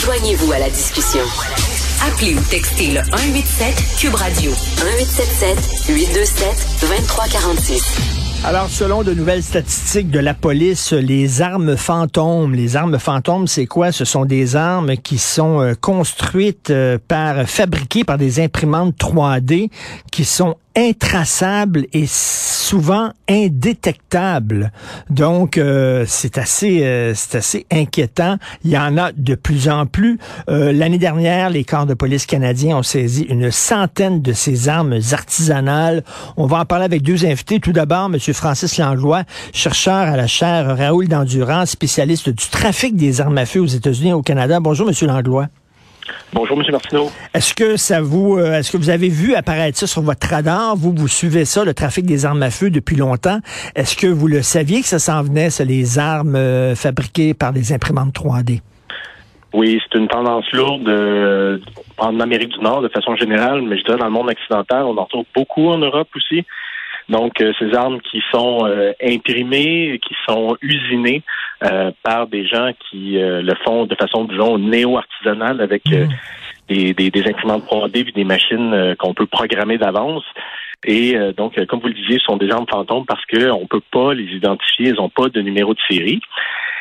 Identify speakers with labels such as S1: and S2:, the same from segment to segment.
S1: Joignez-vous à la discussion. Appelez ou textez le 187 Cube Radio 1877 827 2346.
S2: Alors, selon de nouvelles statistiques de la police, les armes fantômes, les armes fantômes, c'est quoi? Ce sont des armes qui sont euh, construites euh, par, fabriquées par des imprimantes 3D qui sont intraçable et souvent indétectable. Donc euh, c'est assez euh, assez inquiétant. Il y en a de plus en plus. Euh, l'année dernière, les corps de police canadiens ont saisi une centaine de ces armes artisanales. On va en parler avec deux invités. Tout d'abord, Monsieur Francis Langlois, chercheur à la chaire Raoul d'Endurance, spécialiste du trafic des armes à feu aux États-Unis et au Canada. Bonjour, Monsieur Langlois.
S3: Bonjour, M. Martineau.
S2: Est-ce que ça vous, euh, est-ce que vous avez vu apparaître ça sur votre radar? Vous, vous suivez ça, le trafic des armes à feu depuis longtemps. Est-ce que vous le saviez que ça s'en venait, ça, les armes euh, fabriquées par des imprimantes 3D?
S3: Oui, c'est une tendance lourde euh, en Amérique du Nord de façon générale, mais je dirais dans le monde occidental, on en retrouve beaucoup en Europe aussi. Donc, euh, ces armes qui sont euh, imprimées, qui sont usinées euh, par des gens qui le font de façon, disons, néo-artisanale avec mmh. des, des, des, imprimantes 3D des machines qu'on peut programmer d'avance. Et donc, comme vous le disiez, ce sont des armes fantômes parce qu'on ne peut pas les identifier, elles n'ont pas de numéro de série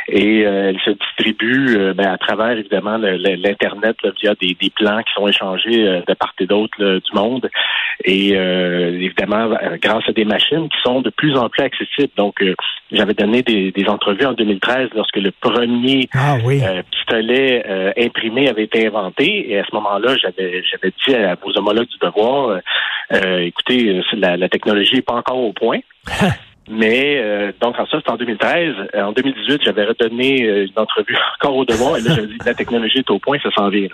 S3: et euh, elle se distribue euh, ben, à travers évidemment l'internet via des, des, plans qui sont échangés euh, de part et d'autre du monde et évidemment grâce à des machines qui sont de plus en plus accessibles. Donc j'avais donné des, des, entrevues en 2013 lorsque le premier
S2: ah, oui.
S3: pistolet imprimé avait été inventé et à ce moment-là j'avais j'avais dit à vos homologues du devoir écoutez la, la technologie n'est pas encore au point. Mais euh, donc en ça, c'était en 2013. Euh, en 2018, j'avais redonné euh, une entrevue encore au devoir et là, j'avais dit la technologie est au point, ça s'en vient.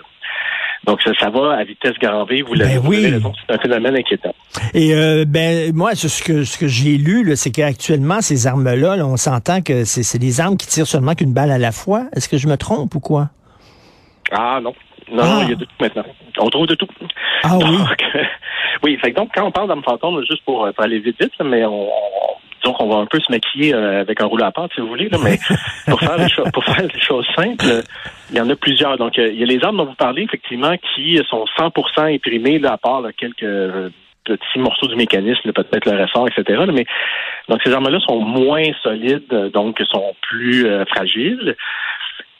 S3: Donc ça, ça, va à vitesse grand V, vous l'avez
S2: ben oui.
S3: c'est un phénomène inquiétant.
S2: Et ben moi, ce que ce que j'ai lu, c'est qu'actuellement, ces armes-là, on s'entend que c'est des armes qui tirent seulement qu'une balle à la fois. Est-ce que je me trompe ou quoi?
S3: Ah non. Non, ah. il y a de tout maintenant. On trouve de tout.
S2: Ah oui.
S3: oui, fait donc quand on parle d'armes fantômes, juste pour, pour aller vite, vite, mais on, donc, on va un peu se maquiller euh, avec un rouleau à pâte, si vous voulez, là, mais pour faire, les pour faire des choses simples, il y en a plusieurs. Donc, euh, il y a les armes dont vous parlez, effectivement, qui sont 100% imprimées, là, à part quelques euh, petits morceaux du mécanisme, peut-être le ressort, etc. mais donc ces armes-là sont moins solides, donc sont plus fragiles.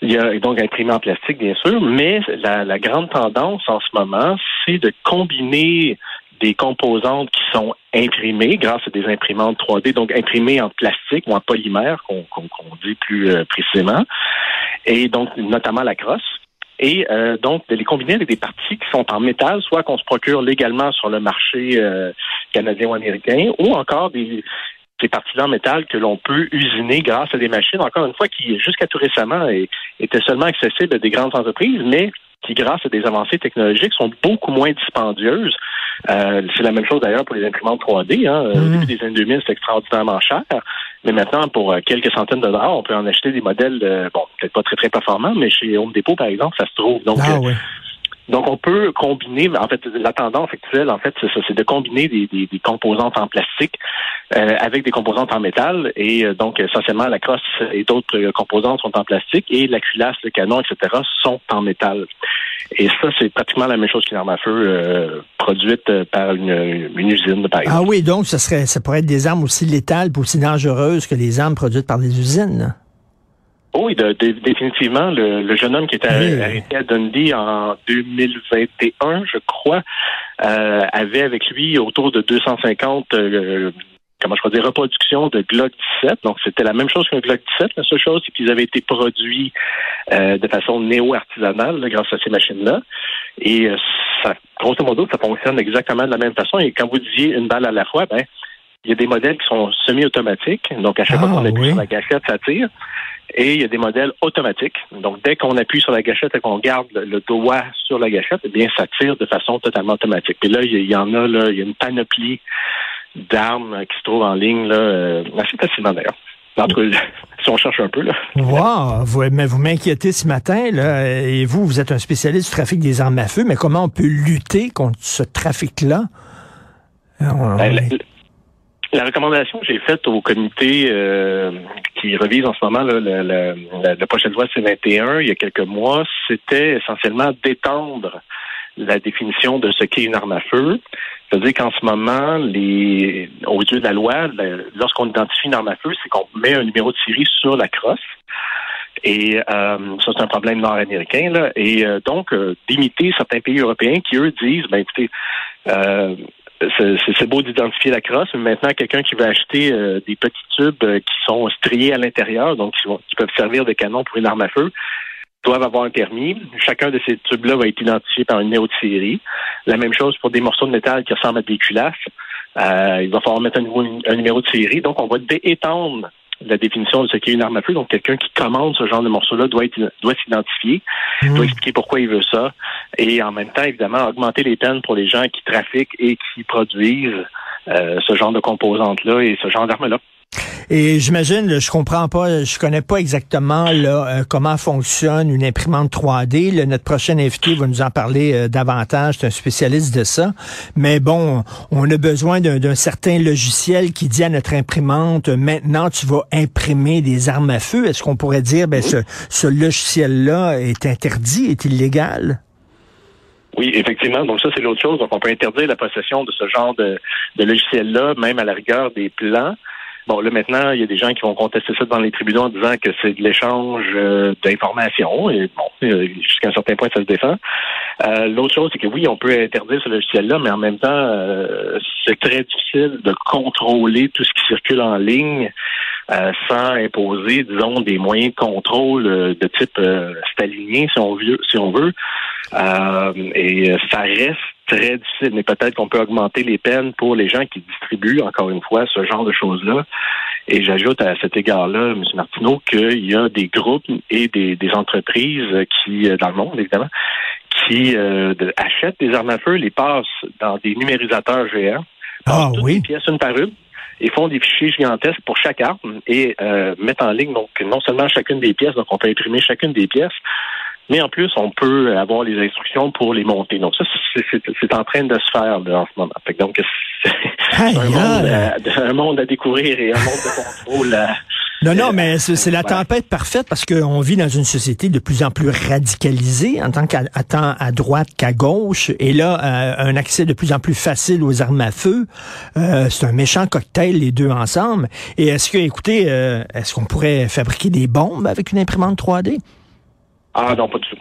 S3: Il y a donc imprimé en plastique, bien sûr, mais la, la grande tendance en ce moment, c'est de combiner des composantes qui sont imprimées grâce à des imprimantes 3D, donc imprimées en plastique ou en polymère, qu'on dit plus euh, précisément, et donc notamment la crosse. Et euh, donc de les combiner avec des parties qui sont en métal, soit qu'on se procure légalement sur le marché euh, canadien ou américain, ou encore des, ces parties-là en métal que l'on peut usiner grâce à des machines, encore une fois, qui jusqu'à tout récemment étaient seulement accessibles à des grandes entreprises, mais qui, grâce à des avancées technologiques, sont beaucoup moins dispendieuses euh, c'est la même chose d'ailleurs pour les imprimantes 3D. Hein. Au mhm. début des années 2000, c'est extraordinairement cher. Mais maintenant, pour euh, quelques centaines de dollars, on peut en acheter des modèles, euh, bon, peut-être pas très, très performants, mais chez Home Depot, par exemple, ça se trouve. Donc,
S2: ah,
S3: donc, on peut combiner, en fait, la tendance actuelle, en fait, c'est ça, c'est de combiner des, des, des, composantes en plastique euh, avec des composantes en métal. Et euh, donc, essentiellement, la crosse et d'autres euh, composantes sont en plastique et la culasse, le canon, etc., sont en métal. Et ça, c'est pratiquement la même chose qu'une arme à feu produite par une, une, usine, par exemple.
S2: Ah oui, donc ça serait, ça pourrait être des armes aussi létales, aussi dangereuses que les armes produites par des usines.
S3: Oui, définitivement. Le, jeune homme qui était arrêté à Dundee en 2021, je crois, euh, avait avec lui autour de 250 euh, comment je pourrais dire, reproductions de Glock 17. Donc, c'était la même chose qu'un Glock 17. La seule chose, c'est qu'ils avaient été produits euh, de façon néo-artisanale grâce à ces machines-là. Et ça, grosso modo, ça fonctionne exactement de la même façon. Et quand vous disiez une balle à la fois, ben, il y a des modèles qui sont semi-automatiques. Donc, à chaque fois ah, qu'on appuie sur la gâchette, ça tire. Et il y a des modèles automatiques. Donc, dès qu'on appuie sur la gâchette et qu'on garde le, doigt sur la gâchette, eh bien, ça tire de façon totalement automatique. Et là, il y, en a, là, il y a une panoplie d'armes qui se trouvent en ligne, là, euh, assez facilement d'ailleurs. En tout cas, si on cherche un peu, là.
S2: Wow! Vous, mais vous m'inquiétez ce matin, là, et vous, vous êtes un spécialiste du trafic des armes à feu, mais comment on peut lutter contre ce trafic-là?
S3: Ben, La recommandation que j'ai faite au comité euh, qui revise en ce moment là, le, le, la prochaine loi C21 il y a quelques mois, c'était essentiellement d'étendre la définition de ce qu'est une arme à feu. C'est-à-dire qu'en ce moment, les, au yeux de la loi, lorsqu'on identifie une arme à feu, c'est qu'on met un numéro de série sur la crosse. Et euh, ça, c'est un problème nord-américain. Là. Et euh, donc, euh, d'imiter certains pays européens qui, eux, disent, ben écoutez, euh, c'est beau d'identifier la crosse, mais maintenant, quelqu'un qui veut acheter des petits tubes qui sont striés à l'intérieur, donc qui, peuvent servir de canon pour une arme à feu, doivent avoir un permis. Chacun de ces tubes-là va être identifié par un numéro de série. La même chose pour des morceaux de métal qui ressemblent à des culasses. Euh, il va falloir mettre un, numéro de série. Donc, on va étendre la définition de ce qu'est une arme à feu. Donc, quelqu'un qui commande ce genre de morceau-là doit être doit s'identifier, mmh. doit expliquer pourquoi il veut ça, et en même temps, évidemment, augmenter les peines pour les gens qui trafiquent et qui produisent euh, ce genre de composantes-là et ce genre d'armes-là.
S2: Et j'imagine, je comprends pas, je connais pas exactement là, euh, comment fonctionne une imprimante 3D. notre prochain invité va nous en parler euh, davantage, c'est un spécialiste de ça. Mais bon, on a besoin d'un certain logiciel qui dit à notre imprimante, maintenant tu vas imprimer des armes à feu. Est-ce qu'on pourrait dire, ben, ce, ce logiciel-là est interdit, est illégal?
S3: Oui, effectivement. Donc ça, c'est l'autre chose. Donc on peut interdire la possession de ce genre de, de logiciel-là, même à la rigueur des plans. Bon, là maintenant, il y a des gens qui vont contester ça dans les tribunaux en disant que c'est de l'échange euh, d'informations. Et bon, euh, jusqu'à un certain point, ça se défend. Euh, L'autre chose, c'est que oui, on peut interdire ce logiciel-là, mais en même temps, euh, c'est très difficile de contrôler tout ce qui circule en ligne sans imposer, disons, des moyens de contrôle de type stalinien, si on veut. Si on veut. et ça reste très difficile, mais peut-être qu'on peut augmenter les peines pour les gens qui distribuent, encore une fois, ce genre de choses-là. Et j'ajoute à cet égard-là, M. Martineau, qu'il y a des groupes et des, entreprises qui, euh, dans le monde, évidemment, qui euh, achètent des armes à feu, les passent dans des numérisateurs géants,
S2: ah, oui.
S3: des pièces une par une, et font des fichiers gigantesques pour chaque arme et euh, mettent en ligne donc non seulement chacune des pièces, donc on peut imprimer chacune des pièces, mais en plus, on peut avoir les instructions pour les monter. Donc ça, c'est en train de se faire en ce moment. donc, c'est un, monde à, découvrir et un monde de contrôle.
S2: non, non, mais c'est la tempête parfaite parce qu'on vit dans une société de plus en plus radicalisée en tant qu'à à droite qu'à gauche. Et là, euh, un accès de plus en plus facile aux armes à feu. Euh, c'est un méchant cocktail, les deux ensemble. Et est-ce que, écoutez, euh, est-ce qu'on pourrait fabriquer des bombes avec une imprimante 3D?
S3: Ah non, pas du tout.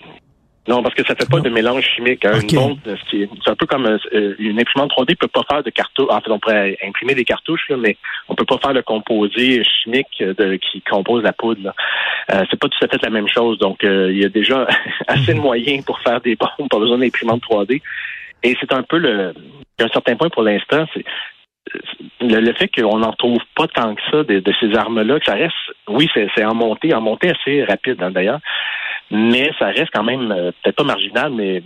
S3: Non, parce que ça fait pas de mélange chimique. Hein. Une bombe, c'est un peu comme euh, une imprimante 3D peut pas faire de cartouches. En fait, on pourrait imprimer des cartouches, là, mais on peut pas faire le composé chimique de, qui compose la poudre. Euh, c'est pas tout à fait la même chose. Donc, euh, il y a déjà assez de moyens pour faire des bombes, pas besoin d'imprimante 3D. Et c'est un peu le, un certain point pour l'instant, c'est le, fait qu'on n'en trouve pas tant que ça de, ces armes-là, que ça reste, oui, c'est en montée, en montée assez rapide hein, d'ailleurs, mais ça reste quand même euh, peut-être pas marginal, mais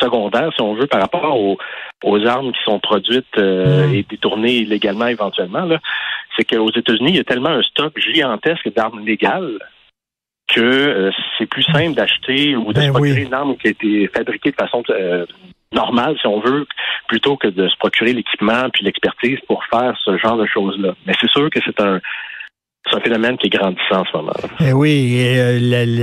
S3: secondaire, si on veut, par rapport aux, armes qui sont produites euh, mm. et détournées illégalement éventuellement. C'est qu'aux États-Unis, il y a tellement un stock gigantesque d'armes légales que euh, c'est plus simple d'acheter ou de ben procurer une arme qui a été fabriquée de façon normale, si on veut, plutôt que de se procurer l'équipement puis l'expertise pour faire ce genre de choses-là. Mais c'est sûr que c'est un c'est un phénomène qui est grandissant en ce moment.
S2: Eh oui, euh,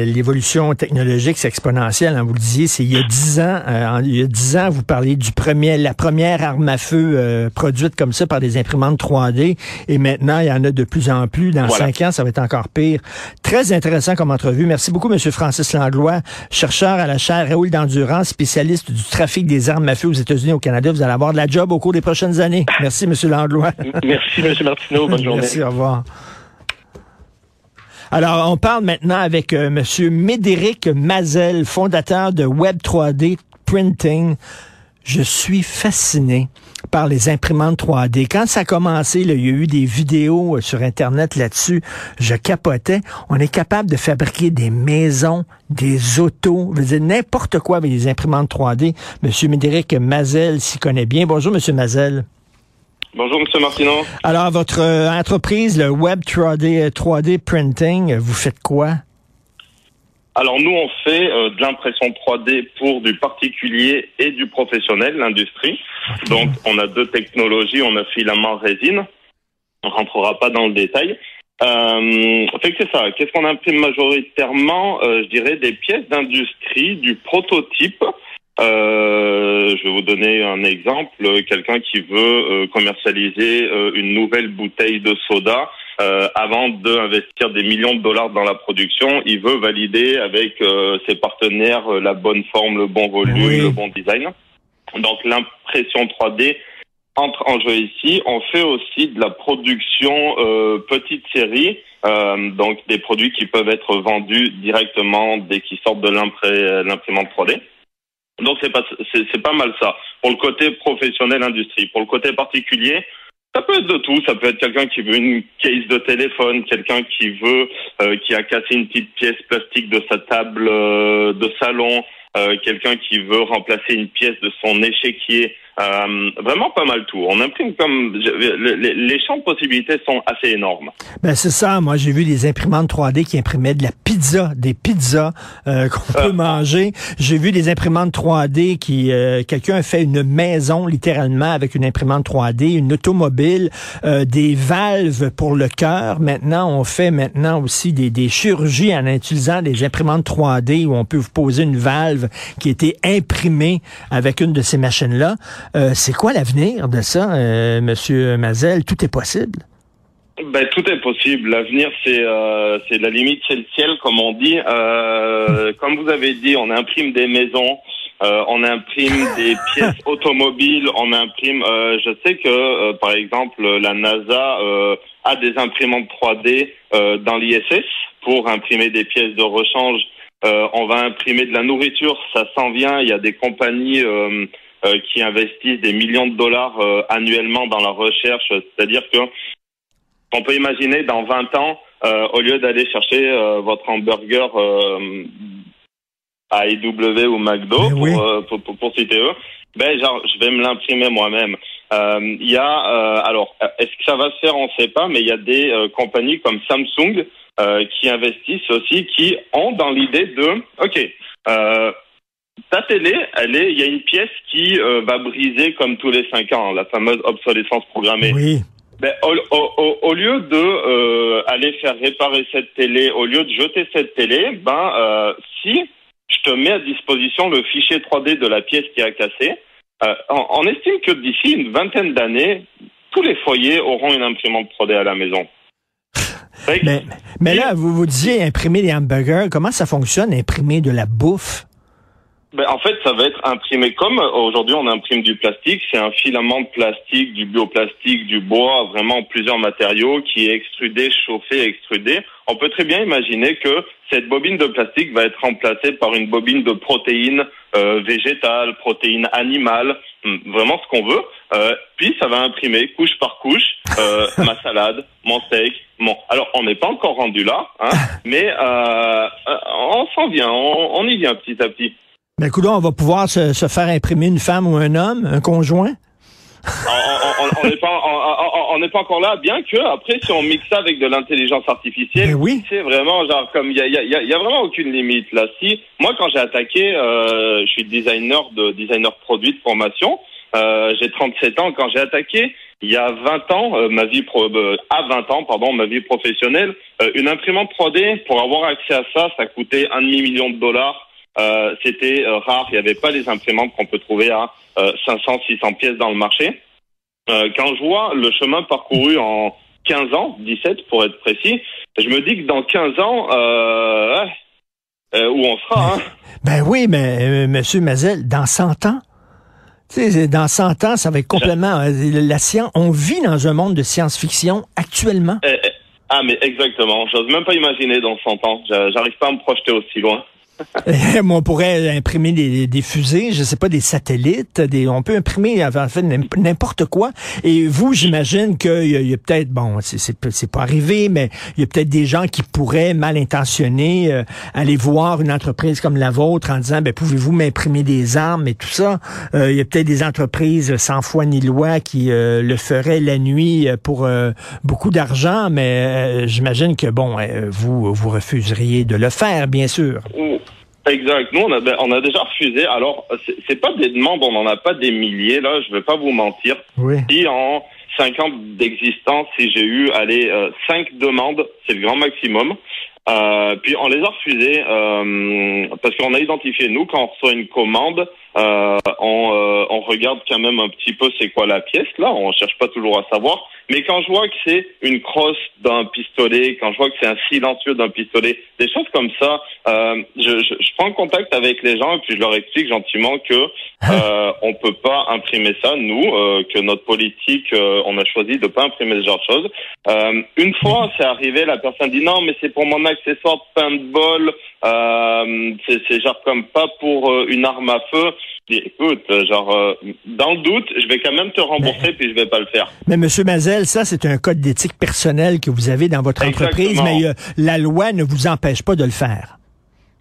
S2: l'évolution technologique, c'est exponentiel. Hein, vous le disiez, c'est il y a dix ans. Euh, il y a dix ans, vous parliez du premier, la première arme à feu euh, produite comme ça par des imprimantes 3D. Et maintenant, il y en a de plus en plus. Dans cinq ans, ça va être encore pire. Très intéressant comme entrevue. Merci beaucoup, Monsieur Francis Langlois, chercheur à la chaire Raoul d'Endurance, spécialiste du trafic des armes à feu aux États-Unis et au Canada. Vous allez avoir de la job au cours des prochaines années. Merci, Monsieur Langlois.
S3: Merci, Monsieur Martineau. Bonne journée.
S2: Merci, au revoir. Alors, on parle maintenant avec euh, M. Médéric Mazel, fondateur de Web 3D Printing. Je suis fasciné par les imprimantes 3D. Quand ça a commencé, il y a eu des vidéos euh, sur Internet là-dessus. Je capotais. On est capable de fabriquer des maisons, des autos, je veux dire n'importe quoi avec des imprimantes 3D. Monsieur Médéric Mazel s'y connaît bien. Bonjour, Monsieur Mazel.
S4: Bonjour, M. Martineau.
S2: Alors, votre euh, entreprise, le Web 3D, 3D Printing, vous faites quoi?
S4: Alors, nous, on fait euh, de l'impression 3D pour du particulier et du professionnel, l'industrie. Donc, on a deux technologies. On a filament résine On rentrera pas dans le détail. Euh, fait que c'est ça. Qu'est-ce qu'on imprime majoritairement euh, Je dirais des pièces d'industrie, du prototype. Euh, je vais vous donner un exemple. Quelqu'un qui veut euh, commercialiser euh, une nouvelle bouteille de soda. avant d'investir des millions de dollars dans la production, il veut valider avec ses partenaires la bonne forme, le bon volume, le bon design. Donc l'impression 3D entre en jeu ici. On fait aussi de la production euh, petite série, euh, donc des produits qui peuvent être vendus directement dès qu'ils sortent de l'imprimante 3D. Donc c'est pas c'est pas mal ça. Pour le côté professionnel industrie, pour le côté particulier, ça peut être de tout. Ça peut être quelqu'un qui veut une case de téléphone, quelqu'un qui veut euh, qui a cassé une petite pièce plastique de sa table de salon, quelqu'un qui veut remplacer une pièce de son échiquier. Euh, vraiment pas mal tout. On imprime comme les, les, champs de possibilités sont assez énormes.
S2: Ben c'est ça. Moi j'ai vu des imprimantes 3D qui imprimaient de la pizza, des pizzas euh, qu'on peut ah. manger. J'ai vu des imprimantes 3D qui euh, quelqu'un a fait une maison littéralement avec une imprimante 3D, une automobile, des valves pour le cœur. Maintenant on fait maintenant aussi des, des chirurgies en utilisant des imprimantes 3D où on peut vous poser une valve qui a été imprimée avec une de ces machines là. Euh, c'est quoi l'avenir de ça, euh, Monsieur Mazel? Tout est possible.
S4: Ben, tout est possible. L'avenir, c'est euh, c'est la limite, c'est le ciel, comme on dit. Euh, comme vous avez dit, on imprime des maisons, euh, on imprime des pièces automobiles, on imprime. Je sais que, par exemple, la NASA a des imprimantes 3D dans l'ISS pour imprimer des pièces de rechange. on va imprimer de la nourriture, ça s'en vient. Il y a des compagnies qui investissent des millions de dollars euh, annuellement dans la recherche. C'est-à-dire que on peut imaginer dans 20 ans, euh, au lieu d'aller chercher votre hamburger à IW ou McDo pour, pour, pour, citer eux, ben genre je vais me l'imprimer moi-même. Il y a alors est-ce que ça va se faire? On ne sait pas, mais il y a des compagnies comme Samsung qui investissent aussi, qui ont dans l'idée de ok ta télé, elle est, il y a une pièce qui euh, va briser comme tous les cinq ans, la fameuse obsolescence programmée.
S2: Oui.
S4: Ben, au, lieu de euh, aller faire réparer cette télé, au lieu de jeter cette télé, ben euh, si je te mets à disposition le fichier 3D de la pièce qui a cassé, on, estime que d'ici une vingtaine d'années, tous les foyers auront une imprimante 3D à la maison.
S2: Mais, mais là, vous vous disiez imprimer des hamburgers. Comment ça fonctionne, imprimer de la bouffe?
S4: Ben, En fait, ça va être imprimé comme aujourd'hui on imprime du plastique. C'est un filament de plastique, du bioplastique, du bois, vraiment plusieurs matériaux qui est extrudé, chauffé, extrudé. On peut très bien imaginer que cette bobine de plastique va être remplacée par une bobine de protéines euh, végétales, protéines animales, hmm, vraiment ce qu'on veut. Euh, puis ça va imprimer couche par couche euh, ma salade, mon steak. Bon, alors on n'est pas encore rendu là, hein, mais euh, on s'en vient, on, on y vient petit à petit.
S2: Ben, écoute, on va pouvoir se, se, faire imprimer une femme ou un homme, un conjoint?
S4: on n'est pas, on, pas encore là, bien que après, si on mixe ça avec de l'intelligence artificielle,
S2: ben oui.
S4: c'est vraiment genre comme il y a, y, a, y a, vraiment aucune limite là. Si moi, quand j'ai attaqué, euh, je suis designer de designer produit de formation. Euh, j'ai 37 ans. Quand j'ai attaqué, il y a 20 ans, euh, ma vie pro, euh, à 20 ans, pardon, ma vie professionnelle, euh, une imprimante 3D pour avoir accès à ça, ça coûtait un demi million de dollars. Euh, c'était euh, rare. Il n'y avait pas les imprimantes qu'on peut trouver à 500, euh, 600 pièces dans le marché. quand je vois le chemin parcouru en 15 ans, 17 pour être précis, je me dis que dans 15 ans, où on sera. Hein?
S2: Ben oui, mais Monsieur Mazel, dans 100 ans, dans 100 ans, ça va être complètement la science. On vit dans un monde de science-fiction actuellement.
S4: Eh, eh, ah, mais exactement. J'ose même pas imaginer dans 100 ans. J'arrive pas à me projeter aussi loin.
S2: on pourrait imprimer des, des, fusées, je sais pas, des satellites, des, on peut imprimer en fait n'importe quoi. Et vous, j'imagine qu'il y a, a peut-être, bon, c'est pas arrivé, mais il y a peut-être des gens qui pourraient, mal intentionnés, euh, aller voir une entreprise comme la vôtre en disant, ben pouvez-vous m'imprimer des armes et tout ça? Euh, il y a peut-être des entreprises sans foi ni loi qui euh, le feraient la nuit pour beaucoup d'argent, mais j'imagine que bon, vous vous refuseriez de le faire, bien sûr.
S4: Exact. Nous, on a, on a déjà refusé. Alors, c'est pas des demandes, on n'en a pas des milliers, là, je vais pas vous mentir.
S2: Oui.
S4: Si en, cinq ans d'existence, si j'ai eu, allez, euh, cinq demandes, c'est le grand maximum. Euh, puis on les a refusées euh, parce qu'on a identifié nous quand on reçoit une commande, euh, on, euh, on, regarde quand même un petit peu c'est quoi la pièce là, on cherche pas toujours à savoir. Mais quand je vois que c'est une crosse d'un pistolet, quand je vois que c'est un silencieux d'un pistolet, des choses comme ça, euh, je, je, je, prends contact avec les gens et puis je leur explique gentiment que euh, on peut pas imprimer ça, nous, euh, que notre politique, euh, on a choisi de pas imprimer ce genre de choses. Euh, une fois, c'est arrivé, la personne dit non, mais c'est pour mon accessoire de paintball, euh, c'est genre comme pas pour une arme à feu. Écoute, genre, euh, dans le doute, je vais quand même te rembourser mais, puis je vais pas le faire.
S2: Mais Monsieur Mazel, ça c'est un code d'éthique personnel que vous avez dans votre entreprise, mais euh, la loi ne vous empêche pas de le faire.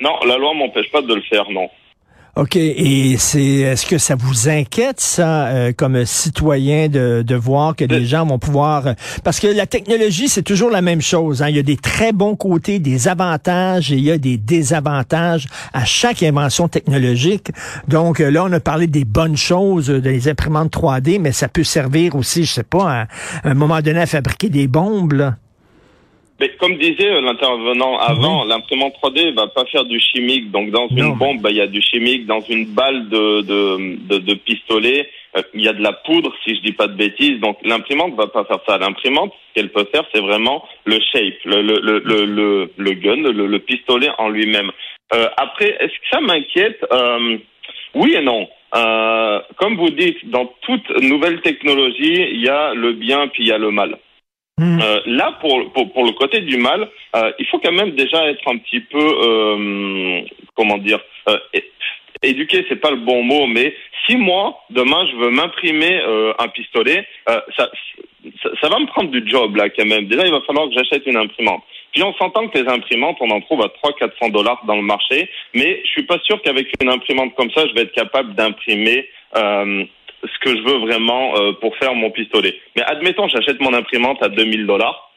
S4: Non, la loi m'empêche pas de le faire, non.
S2: OK. Et c'est est-ce que ça vous inquiète, ça, euh, comme citoyen, de, de voir que des gens vont pouvoir. Parce que la technologie, c'est toujours la même chose. Hein? Il y a des très bons côtés, des avantages et il y a des désavantages à chaque invention technologique. Donc là, on a parlé des bonnes choses, des imprimantes 3D, mais ça peut servir aussi, je sais pas, à, à un moment donné à fabriquer des bombes. Là.
S4: Mais comme disait euh, l'intervenant avant, l'imprimante 3D va pas faire du chimique. Donc dans une bombe, bah, il y a du chimique. Dans une balle de, de, de, de pistolet, euh, il y a de la poudre, si je dis pas de bêtises. Donc l'imprimante va pas faire ça. L'imprimante, ce qu'elle peut faire, c'est vraiment le shape, le, le, le, le, le gun, le, le pistolet en lui-même. Euh, après, est-ce que ça m'inquiète euh, Oui et non. Euh, comme vous dites, dans toute nouvelle technologie, il y a le bien puis il y a le mal. Mmh. Euh, là, pour, pour, pour le côté du mal, euh, il faut quand même déjà être un petit peu, euh, comment dire, éduqué, c'est pas le bon mot, mais si moi demain je veux m'imprimer un pistolet, ça, ça, ça, va me prendre du job là quand même. Déjà, il va falloir que j'achète une imprimante. Puis on s'entend que les imprimantes, on en trouve à 300-400 dollars dans le marché, mais je suis pas sûr qu'avec une imprimante comme ça, je vais être capable d'imprimer ce que je veux vraiment euh, pour faire mon pistolet. Mais admettons, j'achète mon imprimante à 2000 dollars,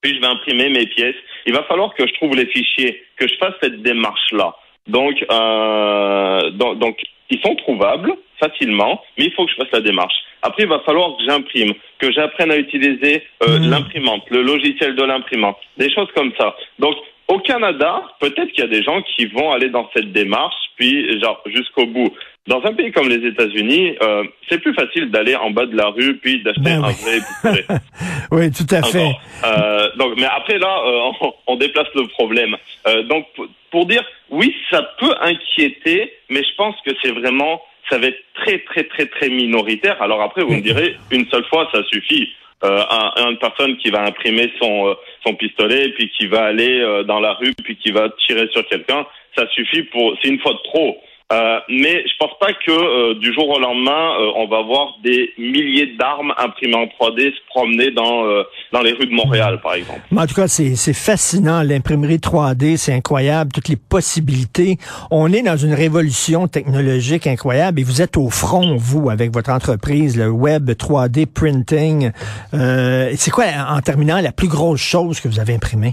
S4: puis je vais imprimer mes pièces. Il va falloir que je trouve les fichiers, que je fasse cette démarche-là. Donc, euh, donc, donc, ils sont trouvables facilement, mais il faut que je fasse la démarche. Après, il va falloir que j'imprime, que j'apprenne à utiliser euh, mmh. l'imprimante, le logiciel de l'imprimante, des choses comme ça. Donc, au Canada, peut-être qu'il y a des gens qui vont aller dans cette démarche, puis genre jusqu'au bout. Dans un pays comme les États-Unis, euh, c'est plus facile d'aller en bas de la rue puis d'acheter
S2: ben
S4: un
S2: oui.
S4: vrai pistolet.
S2: oui, tout à fait.
S4: Euh, donc, mais après là, euh, on, on, déplace le problème. Euh, donc, pour, pour dire, oui, ça peut inquiéter, mais je pense que c'est vraiment, ça va être très, très, très, très minoritaire. Alors après, vous me direz, une seule fois, ça suffit. Euh, un, une personne qui va imprimer son euh, son pistolet puis qui va aller euh, dans la rue puis qui va tirer sur quelqu'un, ça suffit pour c'est une fois de trop. Euh, mais je pense pas que euh, du jour au lendemain, euh, on va voir des milliers d'armes imprimées en 3D se promener dans euh, dans les rues de Montréal, par exemple.
S2: Mais en tout cas, c'est fascinant l'imprimerie 3D, c'est incroyable, toutes les possibilités. On est dans une révolution technologique incroyable et vous êtes au front, vous, avec votre entreprise, le web 3D printing. Euh, c'est quoi, en terminant, la plus grosse chose que vous avez imprimée?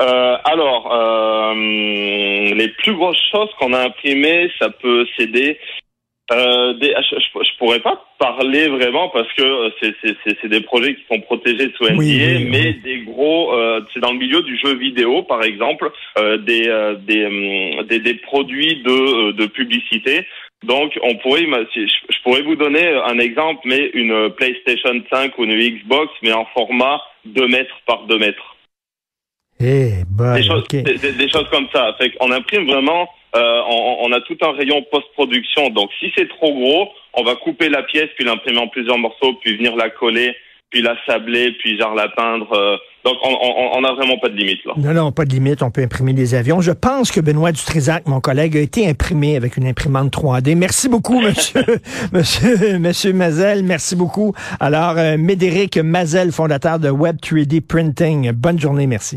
S4: Euh, alors, euh, les plus grosses choses qu'on a imprimées, ça peut s'aider. Euh, des, je, je, je, pourrais pas parler vraiment parce que c'est des projets qui sont protégés sous NDA,
S2: oui, oui,
S4: mais des gros, euh, c'est dans le milieu du jeu vidéo par exemple, euh, des, euh, des, hum, des, des produits de, de publicité. Donc, on pourrait, je pourrais vous donner un exemple, mais une PlayStation 5 ou une Xbox, mais en format 2 mètres par 2 mètres.
S2: Eh ben,
S4: des, choses,
S2: okay.
S4: des, des, choses comme ça. Fait on imprime vraiment, euh, on, on, a tout un rayon post-production. Donc si c'est trop gros, on va couper la pièce, puis l'imprimer en plusieurs morceaux, puis venir la coller, puis la sabler, puis genre la peindre. Euh, donc on n'a vraiment pas de limite là.
S2: Non, non, pas de limite. On peut imprimer des avions. Je pense que Benoît Dutrisac, mon collègue, a été imprimé avec une imprimante 3D. Merci beaucoup, monsieur, monsieur, monsieur Mazel. Merci beaucoup. Alors, euh, Médéric Mazel, fondateur de Web 3D Printing. Bonne journée, merci.